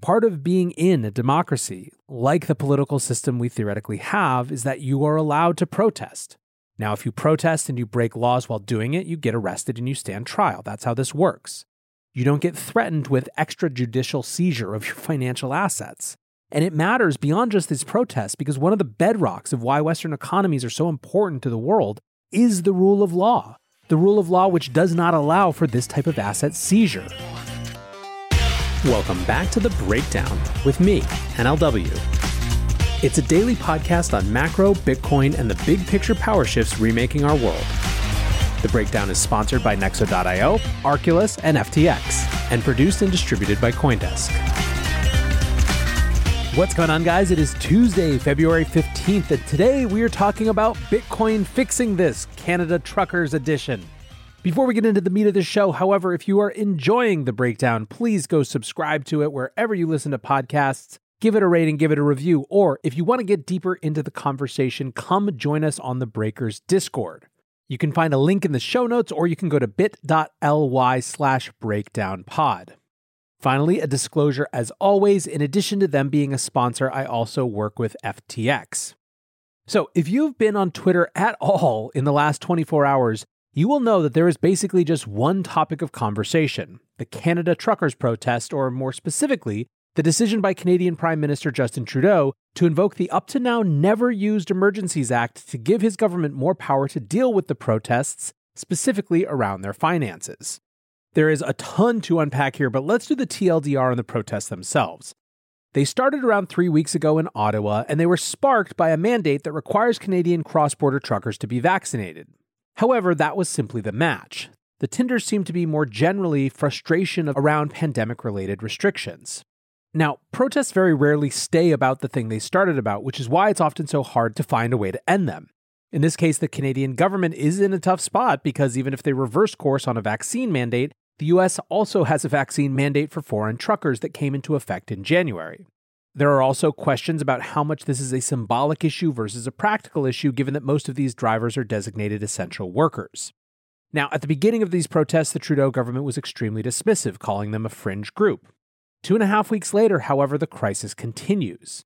Part of being in a democracy, like the political system we theoretically have, is that you are allowed to protest. Now, if you protest and you break laws while doing it, you get arrested and you stand trial. That's how this works. You don't get threatened with extrajudicial seizure of your financial assets. And it matters beyond just these protests because one of the bedrocks of why Western economies are so important to the world is the rule of law. The rule of law which does not allow for this type of asset seizure. Welcome back to The Breakdown with me, NLW. It's a daily podcast on macro, Bitcoin, and the big picture power shifts remaking our world. The Breakdown is sponsored by Nexo.io, Arculus, and FTX, and produced and distributed by Coindesk. What's going on, guys? It is Tuesday, February 15th, and today we are talking about Bitcoin fixing this Canada Truckers Edition. Before we get into the meat of the show, however, if you are enjoying the breakdown, please go subscribe to it wherever you listen to podcasts. Give it a rating, give it a review, or if you want to get deeper into the conversation, come join us on the Breakers Discord. You can find a link in the show notes, or you can go to bit.ly slash breakdownpod. Finally, a disclosure as always, in addition to them being a sponsor, I also work with FTX. So if you've been on Twitter at all in the last 24 hours, you will know that there is basically just one topic of conversation the Canada Truckers protest, or more specifically, the decision by Canadian Prime Minister Justin Trudeau to invoke the up to now never used Emergencies Act to give his government more power to deal with the protests, specifically around their finances. There is a ton to unpack here, but let's do the TLDR on the protests themselves. They started around three weeks ago in Ottawa, and they were sparked by a mandate that requires Canadian cross border truckers to be vaccinated. However, that was simply the match. The tinder seemed to be more generally frustration around pandemic related restrictions. Now, protests very rarely stay about the thing they started about, which is why it's often so hard to find a way to end them. In this case, the Canadian government is in a tough spot because even if they reverse course on a vaccine mandate, the US also has a vaccine mandate for foreign truckers that came into effect in January. There are also questions about how much this is a symbolic issue versus a practical issue, given that most of these drivers are designated essential workers. Now, at the beginning of these protests, the Trudeau government was extremely dismissive, calling them a fringe group. Two and a half weeks later, however, the crisis continues.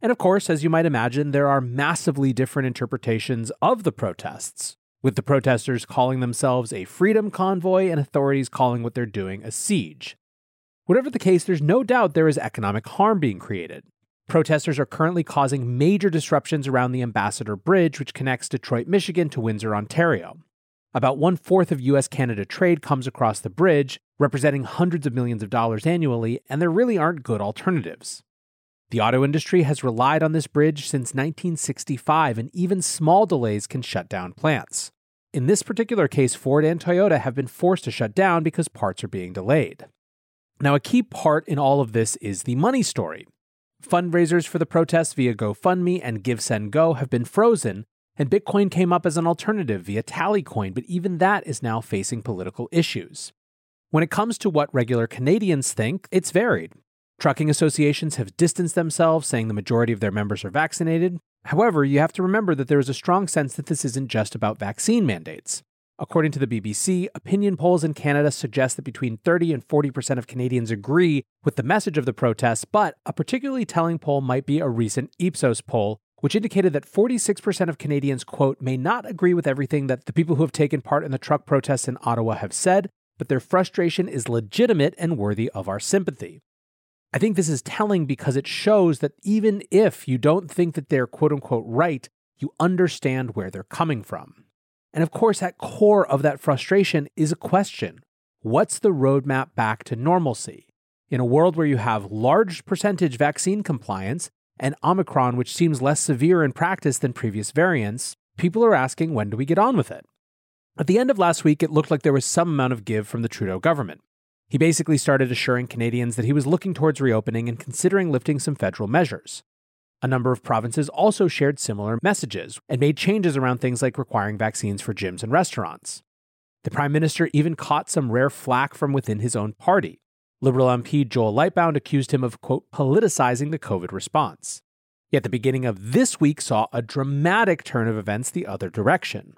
And of course, as you might imagine, there are massively different interpretations of the protests, with the protesters calling themselves a freedom convoy and authorities calling what they're doing a siege. Whatever the case, there's no doubt there is economic harm being created. Protesters are currently causing major disruptions around the Ambassador Bridge, which connects Detroit, Michigan to Windsor, Ontario. About one fourth of US Canada trade comes across the bridge, representing hundreds of millions of dollars annually, and there really aren't good alternatives. The auto industry has relied on this bridge since 1965, and even small delays can shut down plants. In this particular case, Ford and Toyota have been forced to shut down because parts are being delayed. Now, a key part in all of this is the money story. Fundraisers for the protests via GoFundMe and GiveSendGo have been frozen, and Bitcoin came up as an alternative via Tallycoin, but even that is now facing political issues. When it comes to what regular Canadians think, it's varied. Trucking associations have distanced themselves, saying the majority of their members are vaccinated. However, you have to remember that there is a strong sense that this isn't just about vaccine mandates. According to the BBC, opinion polls in Canada suggest that between 30 and 40% of Canadians agree with the message of the protests, but a particularly telling poll might be a recent Ipsos poll, which indicated that 46% of Canadians, quote, may not agree with everything that the people who have taken part in the truck protests in Ottawa have said, but their frustration is legitimate and worthy of our sympathy. I think this is telling because it shows that even if you don't think that they're quote unquote right, you understand where they're coming from. And of course, at core of that frustration is a question What's the roadmap back to normalcy? In a world where you have large percentage vaccine compliance and Omicron, which seems less severe in practice than previous variants, people are asking when do we get on with it? At the end of last week, it looked like there was some amount of give from the Trudeau government. He basically started assuring Canadians that he was looking towards reopening and considering lifting some federal measures. A number of provinces also shared similar messages and made changes around things like requiring vaccines for gyms and restaurants. The Prime Minister even caught some rare flack from within his own party. Liberal MP Joel Lightbound accused him of, quote, politicizing the COVID response. Yet the beginning of this week saw a dramatic turn of events the other direction.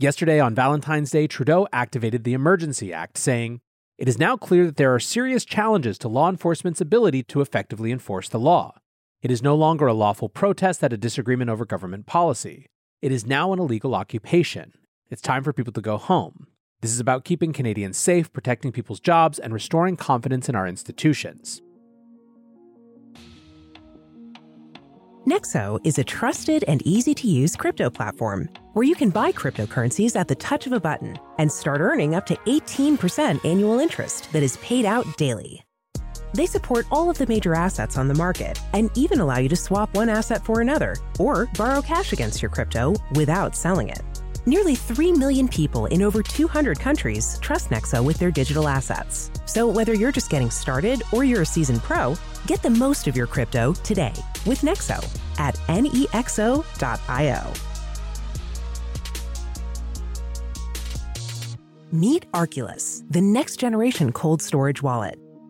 Yesterday, on Valentine's Day, Trudeau activated the Emergency Act, saying, it is now clear that there are serious challenges to law enforcement's ability to effectively enforce the law. It is no longer a lawful protest at a disagreement over government policy. It is now an illegal occupation. It's time for people to go home. This is about keeping Canadians safe, protecting people's jobs, and restoring confidence in our institutions. Nexo is a trusted and easy to use crypto platform where you can buy cryptocurrencies at the touch of a button and start earning up to 18% annual interest that is paid out daily. They support all of the major assets on the market and even allow you to swap one asset for another or borrow cash against your crypto without selling it. Nearly 3 million people in over 200 countries trust Nexo with their digital assets. So whether you're just getting started or you're a seasoned pro, get the most of your crypto today with Nexo at nexo.io. Meet Arculus, the next generation cold storage wallet.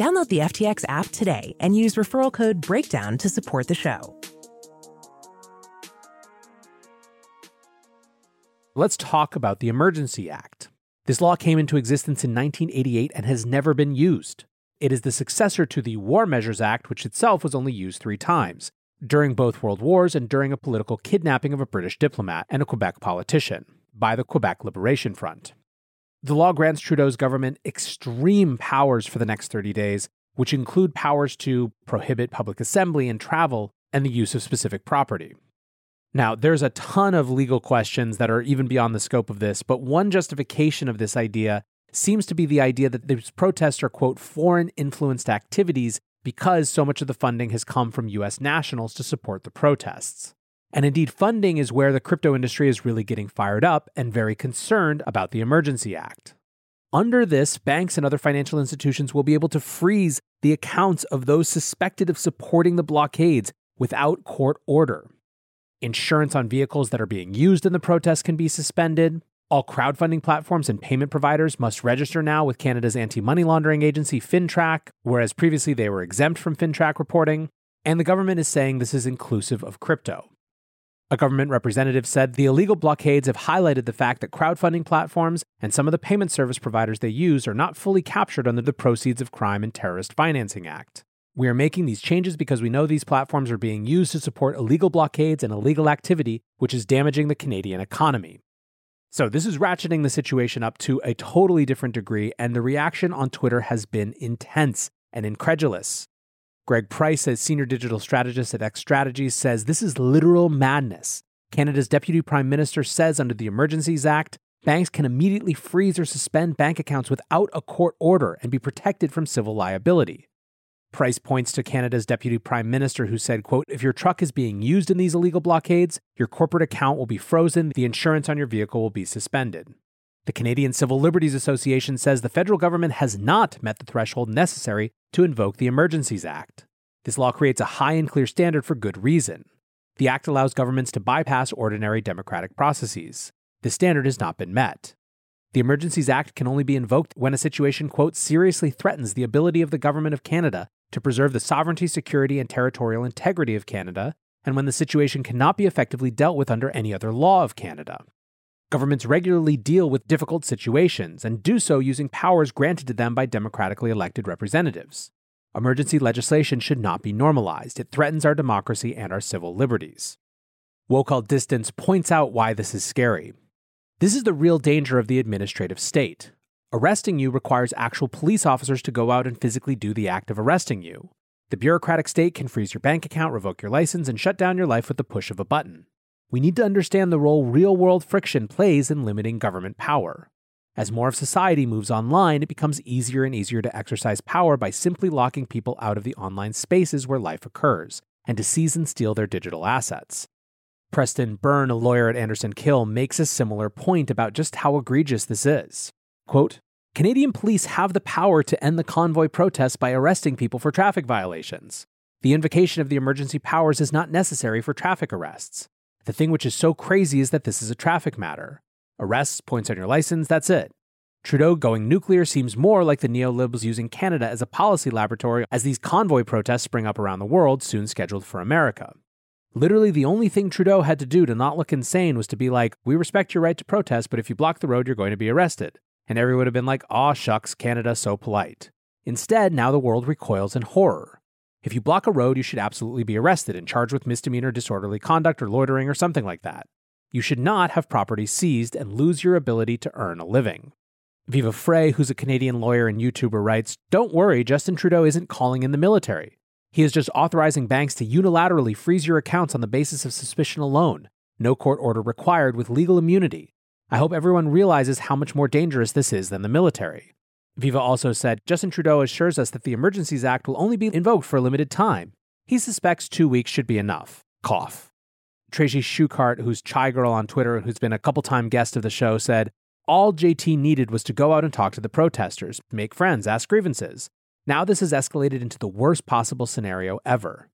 Download the FTX app today and use referral code BREAKDOWN to support the show. Let's talk about the Emergency Act. This law came into existence in 1988 and has never been used. It is the successor to the War Measures Act, which itself was only used three times during both world wars and during a political kidnapping of a British diplomat and a Quebec politician by the Quebec Liberation Front. The law grants Trudeau's government extreme powers for the next 30 days, which include powers to prohibit public assembly and travel and the use of specific property. Now, there's a ton of legal questions that are even beyond the scope of this, but one justification of this idea seems to be the idea that these protests are, quote, foreign influenced activities because so much of the funding has come from US nationals to support the protests. And indeed, funding is where the crypto industry is really getting fired up and very concerned about the Emergency Act. Under this, banks and other financial institutions will be able to freeze the accounts of those suspected of supporting the blockades without court order. Insurance on vehicles that are being used in the protests can be suspended. All crowdfunding platforms and payment providers must register now with Canada's anti money laundering agency, FINTRAC, whereas previously they were exempt from FINTRAC reporting. And the government is saying this is inclusive of crypto. A government representative said the illegal blockades have highlighted the fact that crowdfunding platforms and some of the payment service providers they use are not fully captured under the Proceeds of Crime and Terrorist Financing Act. We are making these changes because we know these platforms are being used to support illegal blockades and illegal activity, which is damaging the Canadian economy. So, this is ratcheting the situation up to a totally different degree, and the reaction on Twitter has been intense and incredulous. Greg Price, as senior digital strategist at X Strategies, says this is literal madness. Canada's deputy prime minister says under the Emergencies Act, banks can immediately freeze or suspend bank accounts without a court order and be protected from civil liability. Price points to Canada's deputy prime minister who said, quote, if your truck is being used in these illegal blockades, your corporate account will be frozen, the insurance on your vehicle will be suspended. The Canadian Civil Liberties Association says the federal government has not met the threshold necessary to invoke the Emergencies Act. This law creates a high and clear standard for good reason. The act allows governments to bypass ordinary democratic processes. This standard has not been met. The Emergencies Act can only be invoked when a situation, quote, seriously threatens the ability of the Government of Canada to preserve the sovereignty, security, and territorial integrity of Canada, and when the situation cannot be effectively dealt with under any other law of Canada. Governments regularly deal with difficult situations and do so using powers granted to them by democratically elected representatives. Emergency legislation should not be normalized. It threatens our democracy and our civil liberties. Wokal Distance points out why this is scary. This is the real danger of the administrative state. Arresting you requires actual police officers to go out and physically do the act of arresting you. The bureaucratic state can freeze your bank account, revoke your license, and shut down your life with the push of a button. We need to understand the role real world friction plays in limiting government power. As more of society moves online, it becomes easier and easier to exercise power by simply locking people out of the online spaces where life occurs and to seize and steal their digital assets. Preston Byrne, a lawyer at Anderson Kill, makes a similar point about just how egregious this is. Quote, Canadian police have the power to end the convoy protests by arresting people for traffic violations. The invocation of the emergency powers is not necessary for traffic arrests. The thing which is so crazy is that this is a traffic matter. Arrests, points on your license, that's it. Trudeau going nuclear seems more like the neolibs using Canada as a policy laboratory as these convoy protests spring up around the world, soon scheduled for America. Literally, the only thing Trudeau had to do to not look insane was to be like, We respect your right to protest, but if you block the road, you're going to be arrested and everyone would have been like, aw shucks, Canada so polite. Instead, now the world recoils in horror. If you block a road, you should absolutely be arrested and charged with misdemeanor disorderly conduct or loitering or something like that. You should not have property seized and lose your ability to earn a living. Viva Frei, who's a Canadian lawyer and YouTuber, writes Don't worry, Justin Trudeau isn't calling in the military. He is just authorizing banks to unilaterally freeze your accounts on the basis of suspicion alone. No court order required with legal immunity. I hope everyone realizes how much more dangerous this is than the military. Viva also said Justin Trudeau assures us that the Emergencies Act will only be invoked for a limited time. He suspects two weeks should be enough. Cough. Tracy Shuchart, who's Chai Girl on Twitter, and who's been a couple time guest of the show, said, All JT needed was to go out and talk to the protesters, make friends, ask grievances. Now this has escalated into the worst possible scenario ever.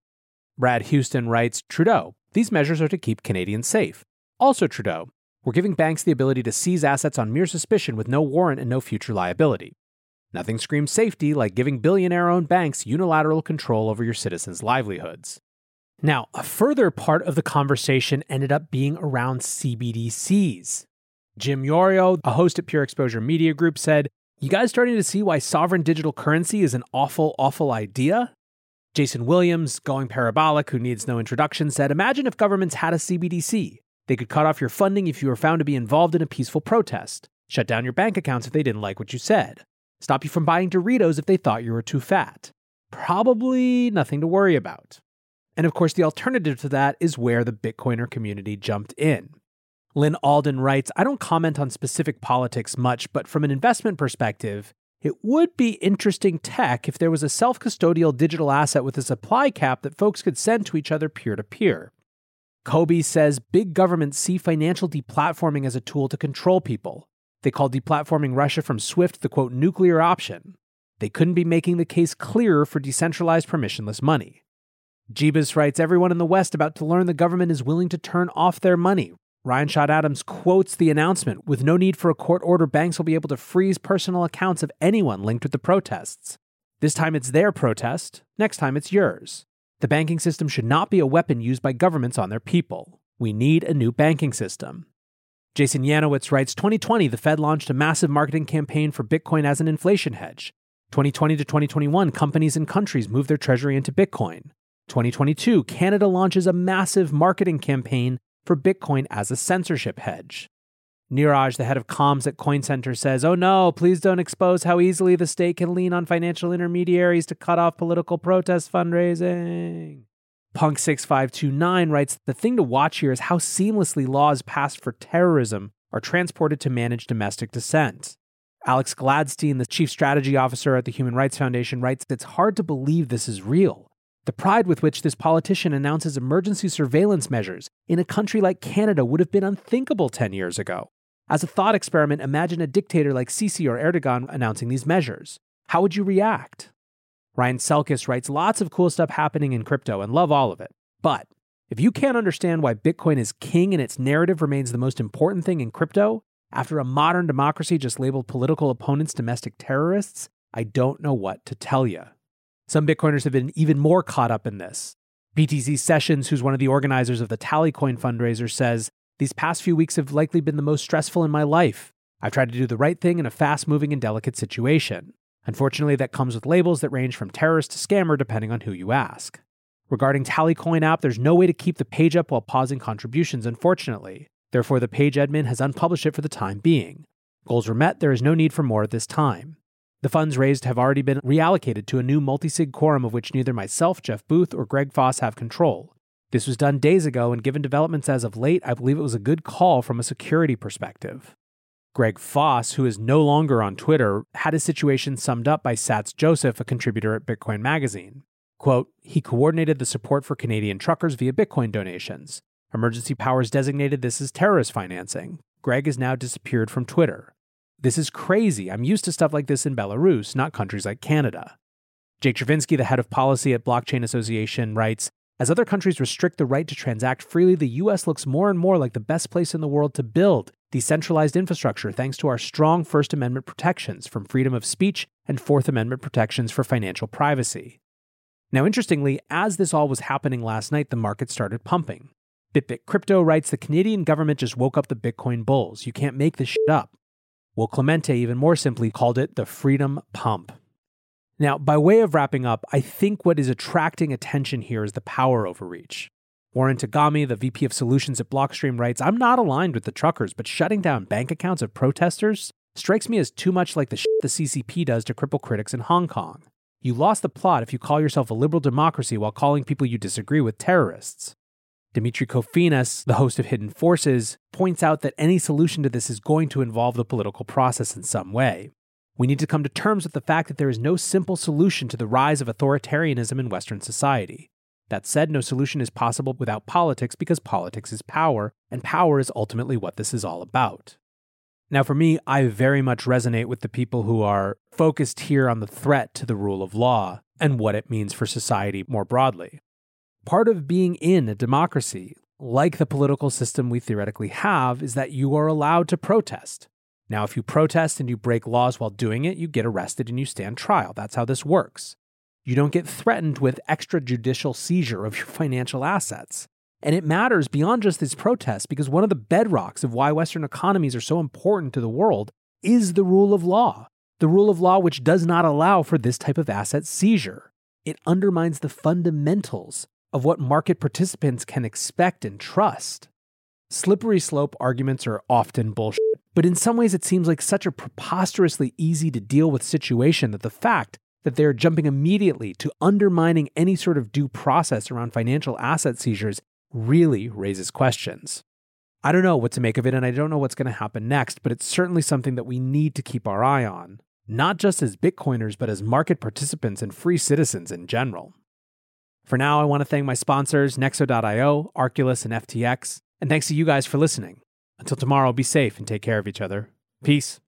Brad Houston writes Trudeau, these measures are to keep Canadians safe. Also, Trudeau, we're giving banks the ability to seize assets on mere suspicion with no warrant and no future liability. Nothing screams safety like giving billionaire owned banks unilateral control over your citizens' livelihoods. Now, a further part of the conversation ended up being around CBDCs. Jim Yorio, a host at Pure Exposure Media Group, said, You guys starting to see why sovereign digital currency is an awful, awful idea? Jason Williams, going parabolic, who needs no introduction, said, Imagine if governments had a CBDC. They could cut off your funding if you were found to be involved in a peaceful protest, shut down your bank accounts if they didn't like what you said, stop you from buying Doritos if they thought you were too fat. Probably nothing to worry about. And of course, the alternative to that is where the Bitcoiner community jumped in. Lyn Alden writes I don't comment on specific politics much, but from an investment perspective, it would be interesting tech if there was a self custodial digital asset with a supply cap that folks could send to each other peer to peer. Cobie says big governments see financial deplatforming as a tool to control people. They call deplatforming Russia from SWIFT the quote nuclear option. They couldn't be making the case clearer for decentralized permissionless money. Jeebus writes everyone in the West about to learn the government is willing to turn off their money. Ryan Sean Adams quotes the announcement with no need for a court order, banks will be able to freeze personal accounts of anyone linked with the protests. This time it's their protest, next time it's yours. The banking system should not be a weapon used by governments on their people. We need a new banking system. Jason Yanowitz writes 2020, the Fed launched a massive marketing campaign for Bitcoin as an inflation hedge. 2020 to 2021, companies and countries moved their treasury into Bitcoin. 2022, Canada launches a massive marketing campaign for Bitcoin as a censorship hedge. Neeraj, the head of comms at Coin Center, says, Oh no, please don't expose how easily the state can lean on financial intermediaries to cut off political protest fundraising. Punk6529 writes, The thing to watch here is how seamlessly laws passed for terrorism are transported to manage domestic dissent. Alex Gladstein, the chief strategy officer at the Human Rights Foundation, writes, It's hard to believe this is real. The pride with which this politician announces emergency surveillance measures in a country like Canada would have been unthinkable 10 years ago. As a thought experiment, imagine a dictator like Sisi or Erdogan announcing these measures. How would you react? Ryan Selkis writes lots of cool stuff happening in crypto and love all of it. But if you can't understand why Bitcoin is king and its narrative remains the most important thing in crypto, after a modern democracy just labeled political opponents domestic terrorists, I don't know what to tell you. Some Bitcoiners have been even more caught up in this. BTC Sessions, who's one of the organizers of the Tallycoin fundraiser, says these past few weeks have likely been the most stressful in my life. I've tried to do the right thing in a fast moving and delicate situation. Unfortunately, that comes with labels that range from terrorist to scammer depending on who you ask. Regarding Tallycoin app, there's no way to keep the page up while pausing contributions, unfortunately. Therefore, the page admin has unpublished it for the time being. Goals were met, there is no need for more at this time. The funds raised have already been reallocated to a new multi-sig quorum of which neither myself, Jeff Booth, or Greg Foss have control. This was done days ago, and given developments as of late, I believe it was a good call from a security perspective. Greg Foss, who is no longer on Twitter, had his situation summed up by Sats Joseph, a contributor at Bitcoin Magazine. Quote, he coordinated the support for Canadian truckers via Bitcoin donations. Emergency powers designated this as terrorist financing. Greg has now disappeared from Twitter. This is crazy. I'm used to stuff like this in Belarus, not countries like Canada. Jake Chervinsky, the head of policy at Blockchain Association, writes As other countries restrict the right to transact freely, the US looks more and more like the best place in the world to build decentralized infrastructure thanks to our strong First Amendment protections from freedom of speech and Fourth Amendment protections for financial privacy. Now, interestingly, as this all was happening last night, the market started pumping. BitBoy Crypto writes the Canadian government just woke up the Bitcoin bulls. You can't make this shit up. Will Clemente even more simply called it the freedom pump. Now, by way of wrapping up, I think what is attracting attention here is the power overreach. Warren Togami, the VP of Solutions at Blockstream, writes I'm not aligned with the truckers, but shutting down bank accounts of protesters strikes me as too much like the shit the CCP does to cripple critics in Hong Kong. You lost the plot if you call yourself a liberal democracy while calling people you disagree with terrorists. Demetri Kofinas, the host of Hidden Forces, points out that any solution to this is going to involve the political process in some way. We need to come to terms with the fact that there is no simple solution to the rise of authoritarianism in Western society. That said, no solution is possible without politics because politics is power, and power is ultimately what this is all about. Now, for me, I very much resonate with the people who are focused here on the threat to the rule of law and what it means for society more broadly. Part of being in a democracy, like the political system we theoretically have, is that you are allowed to protest. Now, if you protest and you break laws while doing it, you get arrested and you stand trial. That's how this works. You don't get threatened with extrajudicial seizure of your financial assets. And it matters beyond just these protests because one of the bedrocks of why Western economies are so important to the world is the rule of law. The rule of law, which does not allow for this type of asset seizure. It undermines the fundamentals of what market participants can expect and trust. Slippery slope arguments are often bullshit, but in some ways it seems like such a preposterously easy to deal with situation that the fact that they are jumping immediately to undermining any sort of due process around financial asset seizures really raises questions. I don't know what to make of it, and I don't know what's going to happen next, but it's certainly something that we need to keep our eye on, not just as Bitcoiners, but as market participants and free citizens in general. For now, I want to thank my sponsors, Nexo.io, Arculus, and FTX. And thanks to you guys for listening. Until tomorrow, be safe and take care of each other. Peace.